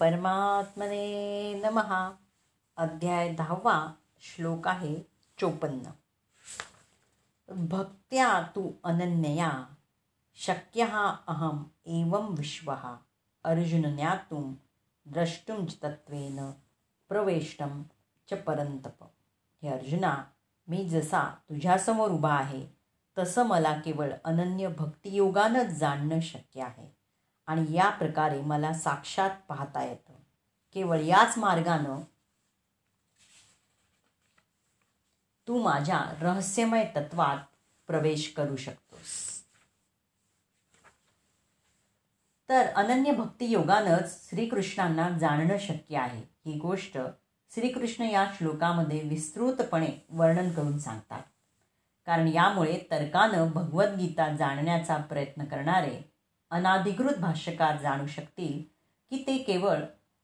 परमात्मने नमहा अध्याय दहावा श्लोक आहे चोपन्न. भक्त्या तू अनन्यया शक्य अहम एवं विश्व. अर्जुन ज्ञातुं द्रष्टुं च तत्त्वेन प्रवेष्टम च परंतप हे अर्जुना मी जसा तुझ्यासमोर उभा आहे तसं मला केवळ अनन्य भक्तियोगानंच जाणणं शक्य आहे. आणि या प्रकारे मला साक्षात पाहता येतं. केवळ याच मार्गानं तू माझ्या रहस्यमय तत्वात प्रवेश करू शकतोस. तर अनन्य भक्ती योगानंच श्रीकृष्णांना जाणणं शक्य आहे. ही गोष्ट श्रीकृष्ण या श्लोकामध्ये विस्तृतपणे वर्णन करून सांगतात. कारण यामुळे तर्कानं भगवद्गीता जाणण्याचा प्रयत्न करणारे अनाधिकृत भाष्यकार जाणू शकतील की ते केवळ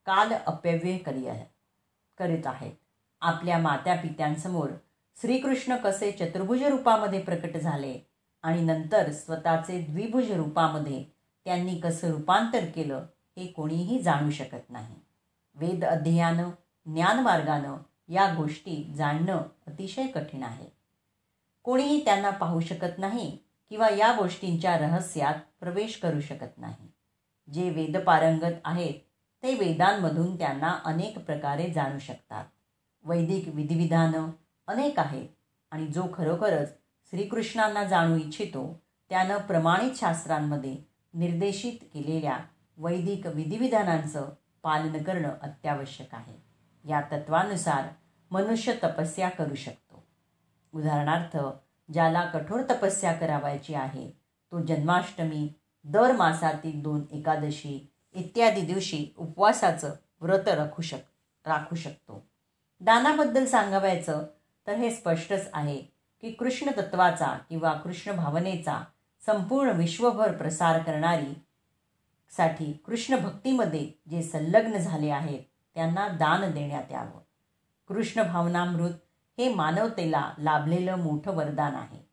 काल अपव्यय करी करीत आहेत. आपल्या मात्या पित्यांसमोर श्रीकृष्ण कसे चतुर्भुज रूपामध्ये प्रकट झाले आणि नंतर स्वतःचे द्विभुज रूपामध्ये त्यांनी कसं रूपांतर केलं हे कोणीही जाणू शकत नाही. वेद अध्ययानं ज्ञानमार्गानं या गोष्टी जाणणं अतिशय कठीण आहे. कोणीही त्यांना पाहू शकत नाही किंवा या गोष्टींच्या रहस्यात प्रवेश करू शकत नाही. जे वेदपारंगत आहेत ते वेदांमधून त्यांना अनेक प्रकारे जाणू शकतात. वैदिक विधिविधानं अनेक आहेत आणि जो खरोखरच श्रीकृष्णांना जाणू इच्छितो त्यानं प्रमाणित शास्त्रांमध्ये निर्देशित केलेल्या वैदिक विधिविधानांचं पालन करणं अत्यावश्यक आहे. या तत्वानुसार मनुष्य तपस्या करू शकतो. उदाहरणार्थ ज्याला कठोर तपस्या करावायची आहे. तो जन्माष्टमी दर मासातील दोन एकादशी इत्यादी दिवशी उपवासाचं व्रत राखू शक राखू शकतो. दानाबद्दल सांगावायचं तर हे स्पष्टच आहे की कृष्ण तत्वाचा किंवा कृष्ण भावनेचा संपूर्ण विश्वभर प्रसार करणारी साठी कृष्ण भक्तीमध्ये जे संलग्न झाले आहेत त्यांना दान देण्यात यावं. कृष्ण भावनामृत हे मानवतेला लाभलेलं मोठं वरदान आहे.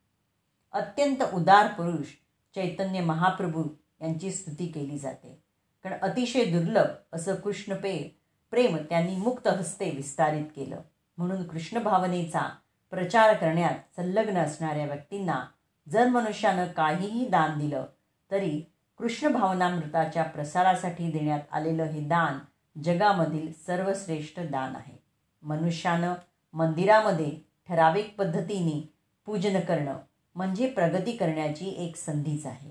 अत्यंत उदार पुरुष चैतन्य महाप्रभू यांची स्तुती केली जाते. कारण अतिशय दुर्लभ असं कृष्णपे प्रेम त्यांनी मुक्त हस्ते विस्तारित केलं. म्हणून कृष्ण भावनेचा प्रचार करण्यात संलग्न असणाऱ्या व्यक्तींना जर मनुष्यानं काहीही दान दिलं तरी कृष्ण भावनामृताच्या प्रसारासाठी देण्यात आलेलं हे दान जगामधील सर्वश्रेष्ठ दान आहे. मनुष्यानं मंदिरामध्ये ठराविक पद्धतीने पूजन करणं म्हणजे प्रगती करण्याची एक संधीच आहे.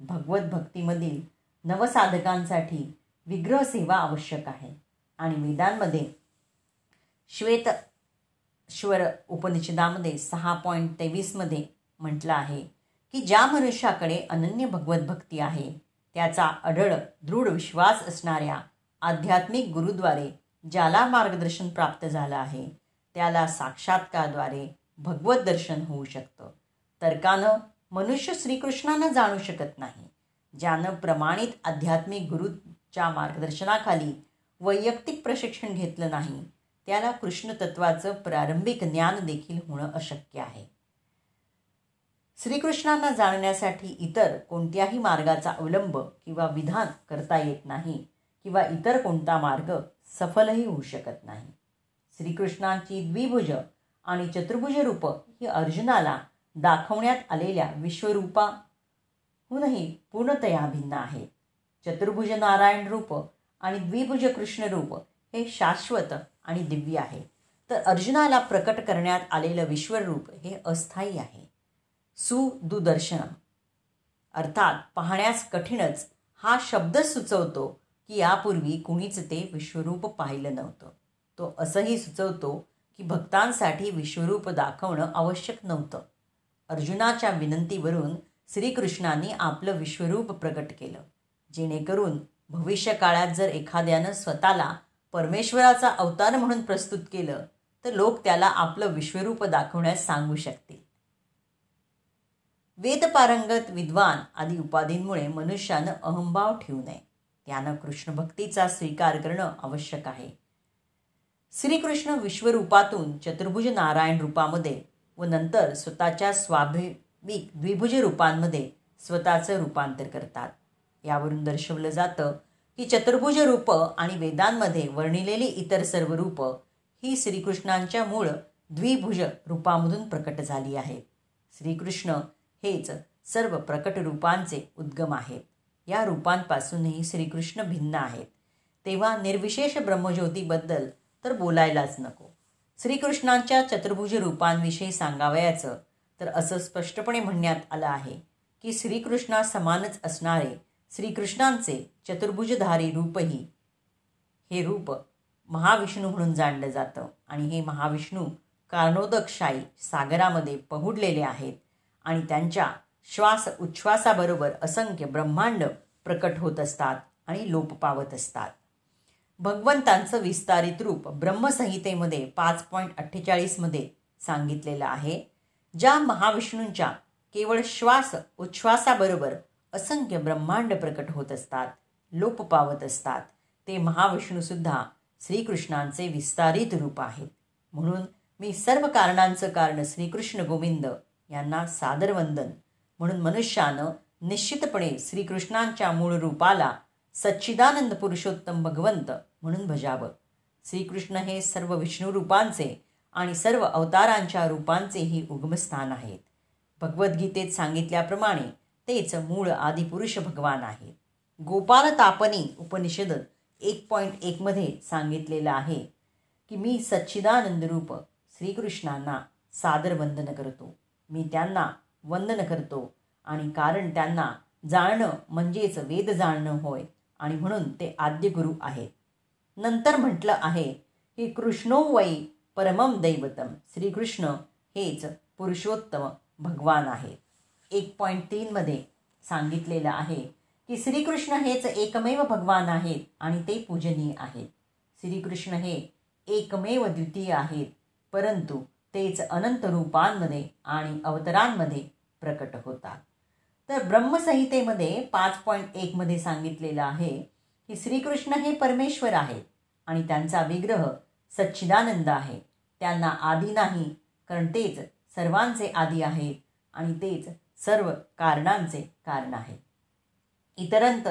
भगवत भक्तीमधील नवसाधकांसाठी विग्रह सेवा आवश्यक आहे. आणि वेदांमध्ये श्वेत श्वर उपनिषदामध्ये सहा पॉईंट तेवीसमध्ये म्हटलं आहे की ज्या मनुष्याकडे अनन्य भगवत भक्ती आहे त्याचा अढळ दृढ विश्वास असणाऱ्या आध्यात्मिक गुरुद्वारे ज्याला मार्गदर्शन प्राप्त झालं आहे त्याला साक्षात्कारद्वारे भगवत दर्शन होऊ शकतं. तर्कानं मनुष्य श्रीकृष्णानं जाणू शकत नाही ज्यानं प्रमाणित आध्यात्मिक गुरुच्या मार्गदर्शनाखाली वैयक्तिक प्रशिक्षण घेतलं नाही त्याला कृष्ण तत्वाचं प्रारंभिक ज्ञान देखील होणं अशक्य आहे. श्रीकृष्णांना जाणण्यासाठी इतर कोणत्याही मार्गाचा अवलंब किंवा विधान करता येत नाही किंवा इतर कोणता मार्ग सफलही होऊ शकत नाही. श्रीकृष्णांची द्विभुज आणि चतुर्भुज रूप ही अर्जुनाला दाखवण्यात आलेल्या विश्वरूपाहूनही पूर्णतया भिन्न आहे. चतुर्भुज नारायण रूप आणि द्विभुज कृष्ण रूप हे शाश्वत आणि दिव्य आहे. तर अर्जुनाला प्रकट करण्यात आलेलं विश्वरूप हे अस्थायी आहे. सुदुदर्शन. अर्थात पाहण्यास कठीणच हा शब्द सुचवतो की यापूर्वी कुणीच ते विश्वरूप पाहिलं नव्हतं. तो असंही सुचवतो की भक्तांसाठी विश्वरूप दाखवणं आवश्यक नव्हतं. अर्जुनाच्या विनंतीवरून श्रीकृष्णांनी आपलं विश्वरूप प्रकट केलं. जेणेकरून भविष्यकाळात जर एखाद्यानं स्वतःला परमेश्वराचा अवतार म्हणून प्रस्तुत केलं तर लोक त्याला आपलं विश्वरूप दाखवण्यास सांगू शकतील. वेदपारंगत विद्वान आदी उपाधींमुळे मनुष्यानं अहंभाव ठेवू नये. त्यानं कृष्णभक्तीचा स्वीकार करणं आवश्यक आहे. श्रीकृष्ण विश्वरूपातून चतुर्भुज नारायण रूपामध्ये व नंतर स्वतःच्या स्वाभाविक द्विभुज रूपांमध्ये स्वतःचं रूपांतर करतात. यावरून दर्शवलं जातं की चतुर्भुज रूप आणि वेदांमध्ये वर्णिलेली इतर सर्व रूप ही श्रीकृष्णांच्या मूळ द्विभुज रूपामधून प्रकट झाली आहेत. श्रीकृष्ण हेच सर्व प्रकट रूपांचे उद्गम आहेत. या रूपांपासूनही श्रीकृष्ण भिन्न आहेत. तेव्हा निर्विशेष ब्रह्मज्योतीबद्दल तर बोलायलाच नको. श्रीकृष्णांच्या चतुर्भुज रूपांविषयी सांगावयाचं तर असं स्पष्टपणे म्हणण्यात आलं आहे की श्रीकृष्णा समानच असणारे श्रीकृष्णांचे चतुर्भुजधारी रूपही हे रूप महाविष्णू म्हणून जाणलं जातं आणि हे महाविष्णू कारणोदकशाही सागरामध्ये पहुडलेले आहेत आणि त्यांच्या श्वास उच्छ्वासाबरोबर असंख्य ब्रह्मांड प्रकट होत असतात आणि लोप पावत असतात. भगवंतांचं विस्तारित रूप ब्रह्मसंहितेमध्ये पाच पॉईंट अठ्ठेचाळीसमध्ये सांगितलेलं आहे ज्या महाविष्णूंच्या केवळ श्वास उच्छ्वासाबरोबर असंख्य ब्रह्मांड प्रकट होत असतात लोप पावत असतात ते महाविष्णूसुद्धा श्रीकृष्णांचे विस्तारित रूप आहेत. म्हणून मी सर्व कारणांचं कारण श्रीकृष्ण गोविंद यांना सादर वंदन म्हणून मनुष्यानं निश्चितपणे श्रीकृष्णांच्या मूळ रूपाला सच्चिदानंद पुरुषोत्तम भगवंत म्हणून भजावं. श्रीकृष्ण हे सर्व विष्णू रूपांचे आणि सर्व अवतारांच्या रूपांचेही उगमस्थान आहेत. भगवद्गीतेत सांगितल्याप्रमाणे तेच मूळ आदिपुरुष भगवान आहेत. गोपाल तापनी उपनिषद एक पॉईंट एकमध्ये सांगितलेलं आहे की मी सच्चिदानंद रूप श्रीकृष्णांना सादर वंदन करतो. मी त्यांना वंदन करतो आणि कारण त्यांना जाणणं म्हणजेच वेद जाणणं होय. आणि म्हणून ते आद्य गुरु आहेत नंतर म्हटलं आहे की कृष्णो वै परमम दैवतम. श्रीकृष्ण हेच पुरुषोत्तम भगवान आहेत. एक पॉईंट तीनमध्ये सांगितलेलं आहे की श्रीकृष्ण हेच एकमेव भगवान आहेत आणि ते पूजनीय आहेत. श्रीकृष्ण हे एकमेव द्वितीय आहेत परंतु तेच अनंत रूपांमध्ये आणि अवतरांमध्ये प्रकट होतात. तर ब्रह्मसंहितेमध्ये पाच पॉईंट एकमध्ये सांगितलेलं आहे की श्रीकृष्ण हे परमेश्वर आहेत आणि त्यांचा विग्रह सच्चिदानंद आहे. त्यांना आदी नाही कारण तेच सर्वांचे आदी आहेत आणि तेच सर्व कारणांचे कारण आहे इतरंत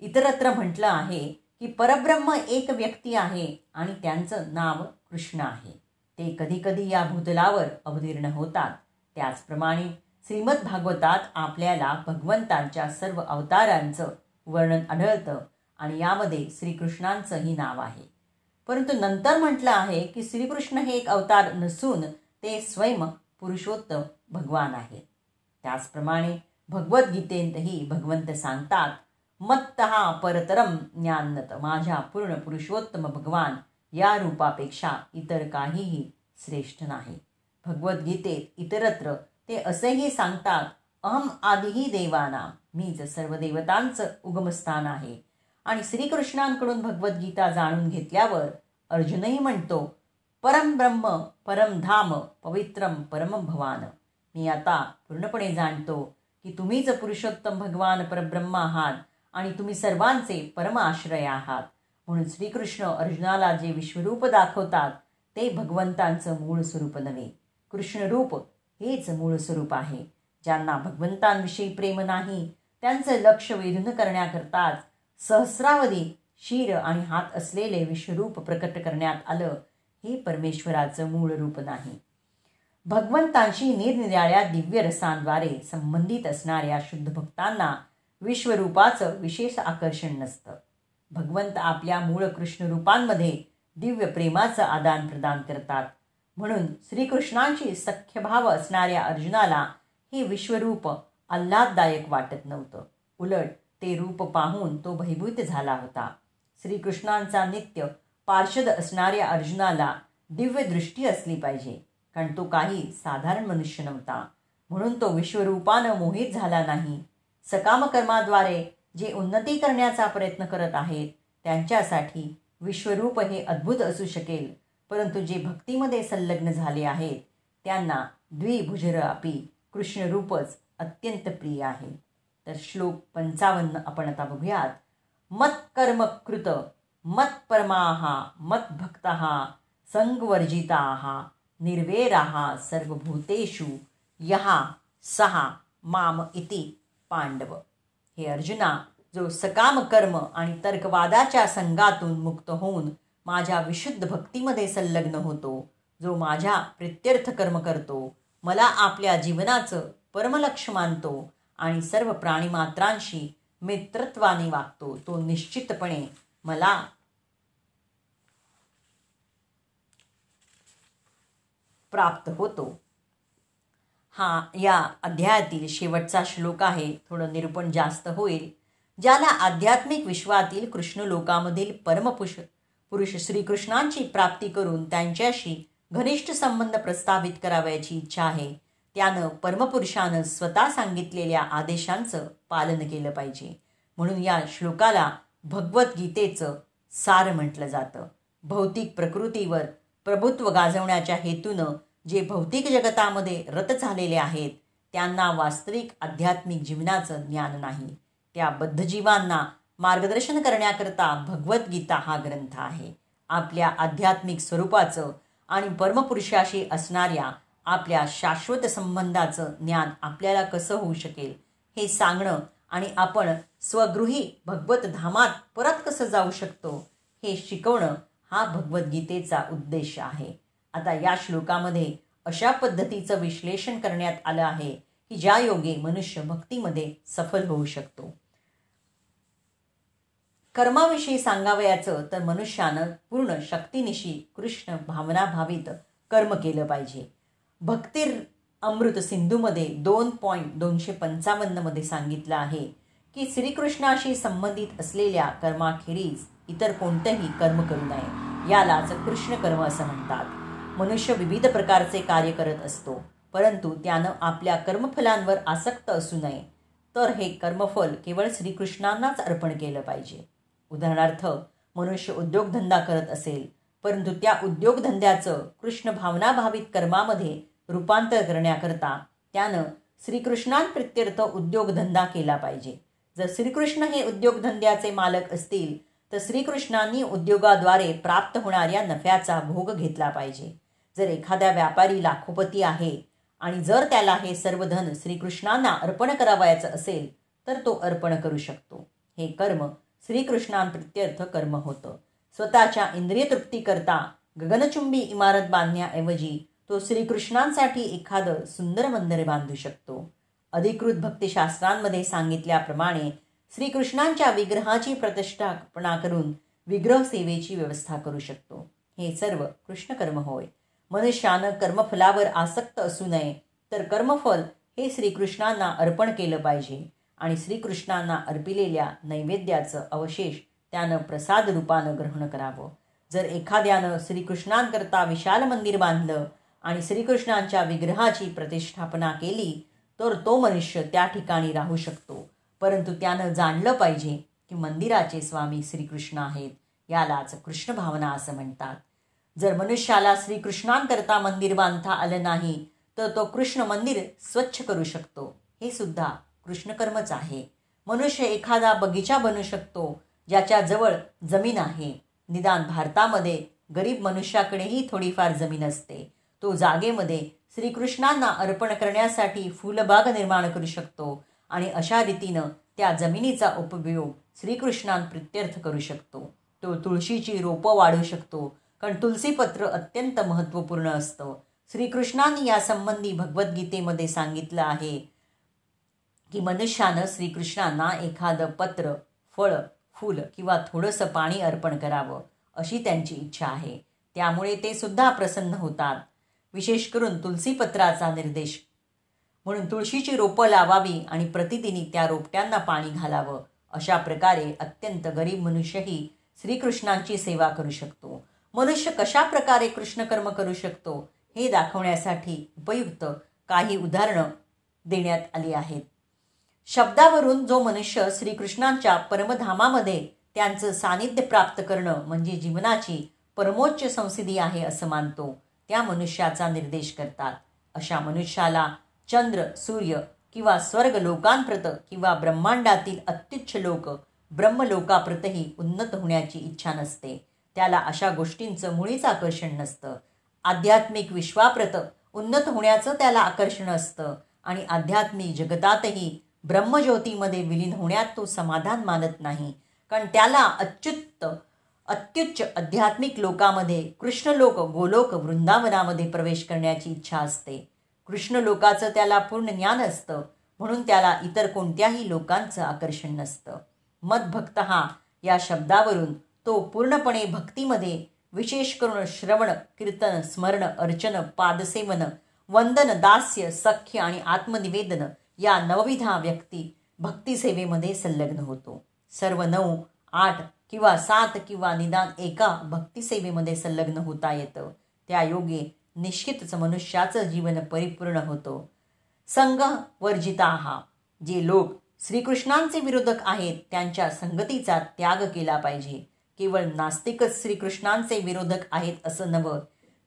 इतरत्र म्हटलं आहे की परब्रह्म एक व्यक्ती आहे आणि त्यांचं नाव कृष्ण आहे. ते कधीकधी या भूतलावर अवतीर्ण होतात. त्याचप्रमाणे श्रीमद भागवतात आपल्याला भगवंतांच्या सर्व अवतारांचं वर्णन आढळतं आणि यामध्ये श्रीकृष्णांचंही नाव आहे. परंतु नंतर म्हटलं आहे की श्रीकृष्ण हे एक अवतार नसून ते स्वयं पुरुषोत्तम भगवान आहेत त्याचप्रमाणे भगवद्गीतेतही भगवंत सांगतात मत्त परतरम ज्ञानत माझ्या पूर्ण पुरुषोत्तम भगवान या रूपापेक्षा इतर काहीही श्रेष्ठ नाही. भगवद्गीतेत इतरत्र ते असेही सांगतात अहम आदिही देवाना मीच सर्व देवतांचं उगमस्थान आहे. आणि श्रीकृष्णांकडून भगवद्गीता जाणून घेतल्यावर अर्जुनही म्हणतो परम ब्रह्म परम धाम पवित्रम परम भवान. मी आता पूर्णपणे जाणतो की तुम्हीच पुरुषोत्तम भगवान परब्रह्म आहात आणि तुम्ही सर्वांचे परम आश्रय आहात. म्हणून श्रीकृष्ण अर्जुनाला जे विश्वरूप दाखवतात ते भगवंतांचं मूळ स्वरूप नव्हे. कृष्णरूप हेच मूळ स्वरूप आहे. ज्यांना भगवंतांविषयी प्रेम नाही त्यांचं लक्ष वेधून करण्याकरताच सहस्रावधी शिर आणि हात असलेले विश्वरूप प्रकट करण्यात आलं हे परमेश्वराचं मूळ रूप नाही. भगवंतांशी निरनिराळ्या दिव्य रसांद्वारे संबंधित असणाऱ्या शुद्ध भक्तांना विश्वरूपाचं विशेष आकर्षण नसतं. भगवंत आपल्या मूळ कृष्णरूपांमध्ये दिव्य प्रेमाचं आदान प्रदान करतात. म्हणून श्रीकृष्णांशी सख्यभाव असणाऱ्या अर्जुनाला हे विश्वरूप आल्हाददायक वाटत नव्हतं. उलट ते रूप पाहून तो भयभूत झाला होता. श्रीकृष्णांचा नित्य पार्षद असणाऱ्या अर्जुनाला दिव्य दृष्टी असली पाहिजे कारण तो काही साधारण मनुष्य नव्हता. म्हणून तो विश्वरूपानं मोहित झाला नाही. सकामकर्माद्वारे जे उन्नती करण्याचा प्रयत्न करत आहेत त्यांच्यासाठी विश्वरूप हे अद्भुत असू शकेल. परंतु जे भक्तीमध्ये संलग्न झाले आहेत त्यांना द्विभुजर आपी कृष्णरूपच अत्यंत प्रिय आहे. तर श्लोक पंचावन्न आपण आता बघूयात. मत्कर्म कृत मत परमाहा संगवर्जिता निर्वेरा सर्वभूतेषु यहा सहा माम इति पांडव. हे अर्जुना जो सकाम कर्म आणि तर्कवादाच्या संघातून मुक्त होऊन माझ्या विशुद्ध भक्तीमध्ये संलग्न होतो जो माझ्या प्रित्यर्थ कर्म करतो मला आपल्या जीवनाचं परमलक्ष मानतो आणि सर्व प्राणीमात्रांशी मित्रत्वाने वागतो तो निश्चितपणे मला प्राप्त होतो. हा या अध्यायातील शेवटचा श्लोक आहे थोडं निरूपण जास्त होईल ज्याला आध्यात्मिक विश्वातील कृष्ण लोकामधील पुरुष श्रीकृष्णांची प्राप्ती करून त्यांच्याशी घनिष्ठ संबंध प्रस्थापित करावयाची इच्छा आहे. त्यानं परमपुरुषानं स्वतः सांगितलेल्या आदेशांचं पालन केलं पाहिजे. म्हणून या श्लोकाला भगवद्गीतेचं सार म्हटलं जातं. भौतिक प्रकृतीवर प्रभुत्व गाजवण्याच्या हेतूनं जे भौतिक जगतामध्ये रत झालेले आहेत त्यांना वास्तविक आध्यात्मिक जीवनाचं ज्ञान नाही. त्या बद्धजीवांना मार्गदर्शन करण्याकरता भगवद्गीता हा ग्रंथ आहे. आपल्या आध्यात्मिक स्वरूपाचं आणि परमपुरुषाशी असणाऱ्या आपल्या शाश्वत संबंधाचं ज्ञान आपल्याला कसं होऊ शकेल हे सांगणं आणि आपण स्वगृही भगवत धामात परत कसं जाऊ शकतो हे शिकवणं हा भगवद्गीतेचा उद्देश आहे. आता या श्लोकामध्ये अशा पद्धतीचं विश्लेषण करण्यात आलं आहे की ज्या योगे मनुष्य भक्तीमध्ये सफल होऊ शकतो. कर्माविषयी सांगावयाचं तर मनुष्यानं पूर्ण शक्तीनिशी कृष्ण भावनाभावित कर्म केलं पाहिजे. भक्तीर अमृत सिंधूमध्ये दोन पॉईंट दोनशे पंचावन्नमध्ये सांगितलं आहे की श्रीकृष्णाशी संबंधित असलेल्या कर्माखेरीज इतर कोणतंही कर्म करू नये. यालाच कृष्ण कर्म असं म्हणतात. मनुष्य विविध प्रकारचे कार्य करत असतो परंतु त्यानं आपल्या कर्मफलांवर आसक्त असू नये. तर हे कर्मफल केवळ श्रीकृष्णांनाच अर्पण केलं पाहिजे. उदाहरणार्थ मनुष्य उद्योगधंदा करत असेल परंतु त्या उद्योगधंद्याचं कृष्ण भावनाभावित कर्मामध्ये रूपांतर करण्याकरता त्यानं श्रीकृष्णांप्रित्यर्थ उद्योगधंदा केला पाहिजे. जर श्रीकृष्ण हे उद्योगधंद्याचे मालक असतील तर श्रीकृष्णांनी उद्योगाद्वारे प्राप्त होणाऱ्या नफ्याचा भोग घेतला पाहिजे. जर एखाद्या व्यापारी लाखोपती आहे आणि जर त्याला हे सर्व धन श्रीकृष्णांना अर्पण करावायचं असेल तर तो अर्पण करू शकतो. हे कर्म श्रीकृष्णांप्रित्यर्थ कर्म होतं. स्वतःच्या इंद्रिय तृप्तीकरता गगनचुंबी इमारत बांधण्याऐवजी तो श्रीकृष्णांसाठी एखादं सुंदर मंदिर बांधू शकतो. अधिकृत भक्तिशास्त्रांमध्ये सांगितल्याप्रमाणे श्रीकृष्णांच्या विग्रहाची प्रतिष्ठापना करून विग्रह सेवेची व्यवस्था करू शकतो. हे सर्व कृष्णकर्म होय. मनुष्यानं कर्मफलावर आसक्त असू नये तर कर्मफल हे श्रीकृष्णांना अर्पण केलं पाहिजे. आणि श्रीकृष्णांना अर्पिलेल्या नैवेद्याचं अवशेष त्यानं प्रसाद रूपानं ग्रहण करावं. जर एखाद्यानं श्रीकृष्णांकरता विशाल मंदिर बांधलं आणि श्रीकृष्णांच्या विग्रहाची प्रतिष्ठापना केली तर तो मनुष्य त्या ठिकाणी राहू शकतो. परंतु त्यानं जाणलं पाहिजे की मंदिराचे स्वामी श्रीकृष्ण आहेत यालाच कृष्ण भावना असं म्हणतात. जर मनुष्याला श्रीकृष्णांकरता मंदिर बांधता आलं नाही तर तो कृष्ण मंदिर स्वच्छ करू शकतो. हे सुद्धा कृष्णकर्मच आहे. मनुष्य एखादा बगीचा बनू शकतो ज्याच्या जवळ जमीन आहे. निदान भारतामध्ये गरीब मनुष्याकडेही थोडीफार जमीन असते. तो जागेमध्ये श्रीकृष्णांना अर्पण करण्यासाठी फुलबाग निर्माण करू शकतो आणि अशा रीतीनं त्या जमिनीचा उपयोग श्रीकृष्णांप्रित्यर्थ करू शकतो. तो तुळशीची रोपं वाढू शकतो कारण तुलसीपत्र अत्यंत महत्त्वपूर्ण असतं. श्रीकृष्णांनी यासंबंधी भगवद्गीतेमध्ये सांगितलं आहे की मनुष्यानं श्रीकृष्णांना एखादं पत्र फळ फूल किंवा थोडंसं पाणी अर्पण करावं अशी त्यांची इच्छा आहे. त्यामुळे ते सुद्धा प्रसन्न होतात. विशेष करून तुलसीपत्राचा निर्देश. म्हणून तुळशीची रोपं लावावी आणि प्रतिदिनी त्या रोपट्यांना पाणी घालावं. अशा प्रकारे अत्यंत गरीब मनुष्यही श्रीकृष्णांची सेवा करू शकतो. मनुष्य कशा प्रकारे कृष्णकर्म करू शकतो हे दाखवण्यासाठी उपयुक्त काही उदाहरणं देण्यात आली आहेत. शब्दावरून जो मनुष्य श्रीकृष्णांच्या परमधामामध्ये त्यांचं सानिध्य प्राप्त करणं म्हणजे जीवनाची परमोच्च संसिधी आहे असं मानतो. त्या मनुष्याचा निर्देश करतात. अशा मनुष्याला चंद्र सूर्य किंवा स्वर्ग लोकांप्रत किंवा ब्रह्मांडातील अत्युच्च लोक ब्रह्मलोकाप्रतही उन्नत होण्याची इच्छा नसते. त्याला अशा गोष्टींचं मुळीच आकर्षण नसतं. आध्यात्मिक विश्वाप्रत उन्नत होण्याचं त्याला आकर्षण असतं आणि आध्यात्मिक जगतातही ब्रह्मज्योतीमध्ये विलीन होण्यात तो समाधान मानत नाही. कारण त्याला अच्युत अत्युच्च आध्यात्मिक लोकामध्ये कृष्णलोक गोलोक वृंदावनामध्ये प्रवेश करण्याची इच्छा असते. कृष्णलोकाचं त्याला पूर्ण ज्ञान असतं. म्हणून त्याला इतर कोणत्याही लोकांचं आकर्षण नसतं. मदभक्त हा या शब्दावरून तो पूर्णपणे भक्तीमध्ये विशेष करून श्रवण कीर्तन स्मरण अर्चन पादसेवन वंदन दास्य सख्य आणि आत्मनिवेदन या नवविधा व्यक्ती भक्तिसेवेमध्ये संलग्न होतो. सर्व नऊ आठ किंवा सात किंवा निदान एका भक्तिसेवेमध्ये संलग्न होता येतं. त्या योगे निश्चितच मनुष्याचं जीवन परिपूर्ण होतो. संघ वर्जिता हा जे लोक श्रीकृष्णांचे विरोधक आहेत त्यांच्या संगतीचा त्याग केला पाहिजे. केवळ नास्तिकच श्रीकृष्णांचे विरोधक आहेत असं नवं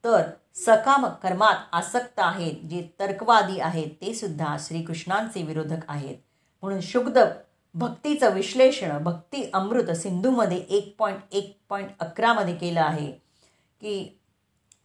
तर सकाम कर्मात आसक्त आहेत जे तर्कवादी आहेत ते सुद्धा श्रीकृष्णांचे विरोधक आहेत. म्हणून शुद्ध भक्तीचं विश्लेषण भक्ती अमृत सिंधूमध्ये एक पॉईंट एक पॉईंट अकरामध्ये केलं आहे की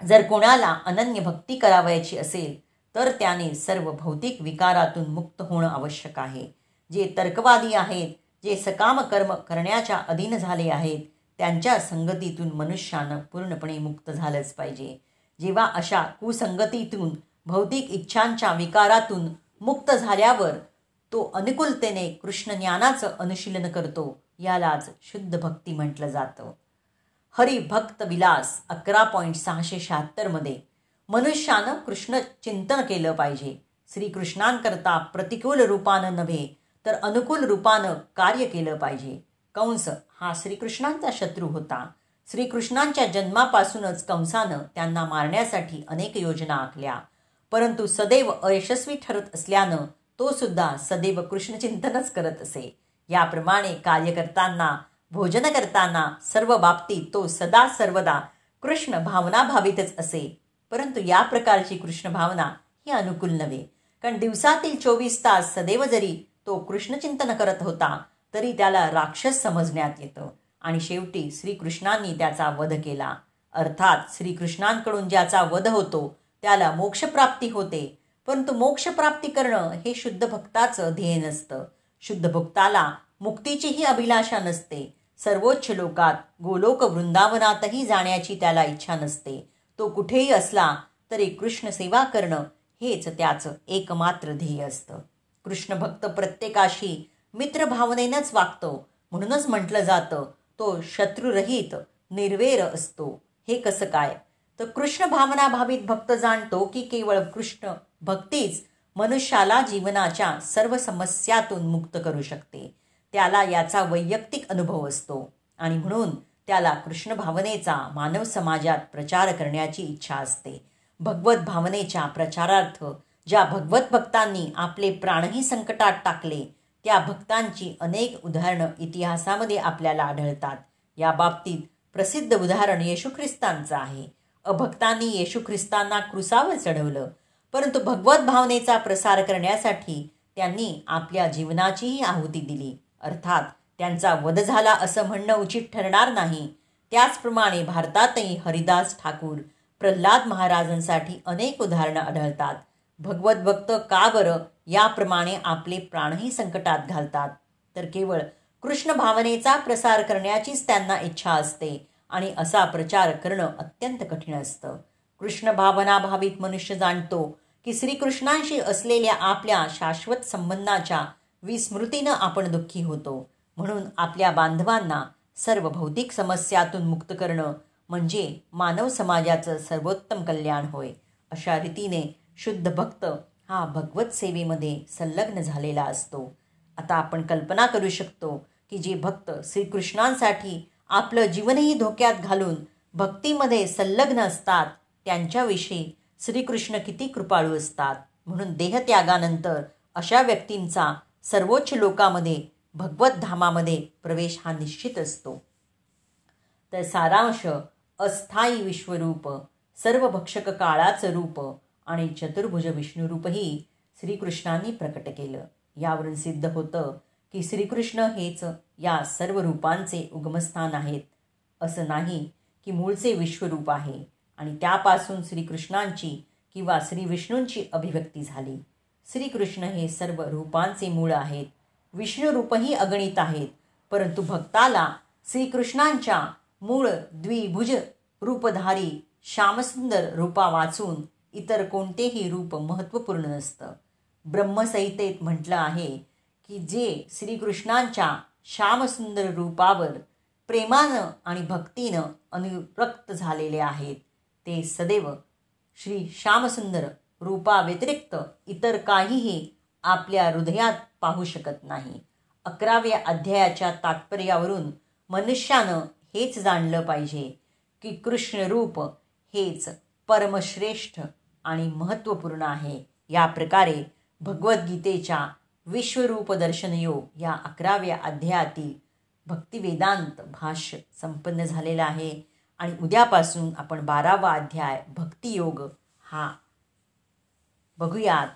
जर कोणाला अनन्य भक्ती करावयाची असेल तर त्याने सर्व भौतिक विकारातून मुक्त होणं आवश्यक आहे. जे तर्कवादी आहेत जे सकाम कर्म करण्याच्या अधीन झाले आहेत त्यांच्या संगतीतून मनुष्यानं पूर्णपणे मुक्त झालंच पाहिजे. जेव्हा अशा कुसंगतीतून भौतिक इच्छांच्या विकारातून मुक्त झाल्यावर तो अनुकूलतेने कृष्ण ज्ञानाचं अनुशीलन करतो यालाच शुद्ध भक्ती म्हटलं जातं. हरिभक्त विलास अकरा पॉईंट सहाशे शहात्तरमध्ये मनुष्यानं कृष्ण चिंतन केलं पाहिजे. श्रीकृष्णांकरता प्रतिकूल रूपानं नव्हे तर अनुकूल रूपानं कार्य केलं पाहिजे. कंस हा श्रीकृष्णांचा शत्रू होता. श्रीकृष्णांच्या जन्मापासूनच कंसानं त्यांना मारण्यासाठी अनेक योजना आखल्या. परंतु सदैव अयशस्वी ठरत असल्यानं तो सुद्धा सदैव कृष्णचिंतनच करत असे. याप्रमाणे कार्य करताना भोजन करताना सर्व बाबतीत तो सदा सर्वदा कृष्ण भावनाभावितच असे. परंतु या प्रकारची कृष्ण भावना ही अनुकूल नव्हे. कारण दिवसातील चोवीस तास सदैव जरी तो कृष्णचिंतन करत होता तरी त्याला राक्षस समजण्यात येतं. आणि शेवटी श्रीकृष्णांनी त्याचा वध केला. अर्थात श्रीकृष्णांकडून ज्याचा वध होतो त्याला मोक्षप्राप्ती होते. परंतु मोक्षप्राप्ती करणं हे शुद्ध भक्ताचं ध्येय नसतं. शुद्ध भक्ताला मुक्तीचीही अभिलाषा नसते. सर्वोच्च लोकात गोलोक वृंदावनातही जाण्याची त्याला इच्छा नसते. तो कुठेही असला तरी कृष्ण सेवा करणं हेच त्याचं एकमात्र ध्येय असतं. कृष्ण भक्त प्रत्येकाशी मित्रभावनेनंच वागतो. म्हणूनच म्हटलं जातं तो शत्रुरहित निर्वेर असतो. हे कसं काय? तर कृष्ण भावना भावित भक्त जाणतो की केवळ कृष्ण भक्तीच मनुष्याला जीवनाच्या सर्व समस्यातून मुक्त करू शकते. त्याला याचा वैयक्तिक अनुभव असतो आणि म्हणून त्याला कृष्ण भावनेचा मानव समाजात प्रचार करण्याची इच्छा असते. भगवत भावनेच्या प्रचारार्थ ज्या भगवत भक्तांनी आपले प्राणही संकटात टाकले त्या भक्तांची अनेक उदाहरणं इतिहासामध्ये आपल्याला आढळतात. या बाबतीत प्रसिद्ध उदाहरण येशू ख्रिस्तांचं आहे. अभक्तांनी येशू ख्रिस्तांना क्रुसावर चढवलं. परंतु भगवत भावनेचा प्रसार करण्यासाठी त्यांनी आपल्या जीवनाचीही आहुती दिली. अर्थात त्यांचा वध झाला असं म्हणणं उचित ठरणार नाही. त्याचप्रमाणे भारतातही हरिदास ठाकूर प्रल्हाद महाराजांसाठी अनेक उदाहरणं आढळतात. भगवत भक्त का बरं याप्रमाणे आपले प्राणही संकटात घालतात. तर केवळ कृष्ण भावनेचा प्रसार करण्याचीच त्यांना इच्छा असते आणि असा प्रचार करणं अत्यंत कठीण असतं. कृष्ण भावना भावित मनुष्य जाणतो की श्रीकृष्णांशी असलेल्या आपल्या शाश्वत संबंधाच्या विस्मृतीनं आपण दुःखी होतो. म्हणून आपल्या बांधवांना सर्व भौतिक समस्यातून मुक्त करणं म्हणजे मानव समाजाचं सर्वोत्तम कल्याण होय. अशा रीतीने शुद्ध भक्त हा भगवत सेवेमध्ये संलग्न झालेला असतो. आता आपण कल्पना करू शकतो की जे भक्त श्रीकृष्णांसाठी आपलं जीवनही धोक्यात घालून भक्तीमध्ये संलग्न असतात त्यांच्याविषयी श्रीकृष्ण किती कृपाळू असतात. म्हणून देहत्यागानंतर अशा व्यक्तींचा सर्वोच्च लोकामध्ये भगवत धामामध्ये प्रवेश हा निश्चित असतो. तर सारांश अस्थायी विश्वरूप सर्व भक्षक काळाचं रूप आणि चतुर्भुज विष्णुरूपही श्रीकृष्णांनी प्रकट केलं. यावरून सिद्ध होतं की श्रीकृष्ण हेच या सर्व रूपांचे उगमस्थान आहेत असं नाही की मूळचे विश्वरूप आहे आणि त्यापासून श्रीकृष्णांची किंवा श्रीविष्णूंची अभिव्यक्ती झाली. श्रीकृष्ण हे सर्व रूपांचे मूळ आहेत. विष्णुरूपही अगणित आहेत परंतु भक्ताला श्रीकृष्णांच्या मूळ द्विभुज रूपधारी श्यामसुंदर रूपा वाचून इतर कोणतेही रूप महत्त्वपूर्ण नसतं. ब्रह्मसंहितेत म्हटलं आहे की जे श्रीकृष्णांच्या श्यामसुंदर रूपावर प्रेमानं आणि भक्तीनं अनुरक्त झालेले आहेत ते सदैव श्री श्यामसुंदर रूपाव्यतिरिक्त इतर काहीही आपल्या हृदयात पाहू शकत नाही. अकराव्या अध्यायाच्या तात्पर्यावरून मनुष्यानं हेच जाणलं पाहिजे की कृष्ण रूप हेच परमश्रेष्ठ आणि महत्त्वपूर्ण आहे. या प्रकारे भगवद्गीतेच्या विश्वरूप दर्शनयोग या अकराव्या अध्यायातील भक्तिवेदांत भाष्य संपन्न झालेलं आहे. आणि उद्यापासून आपण बारावा अध्याय भक्तियोग हा बघूयात.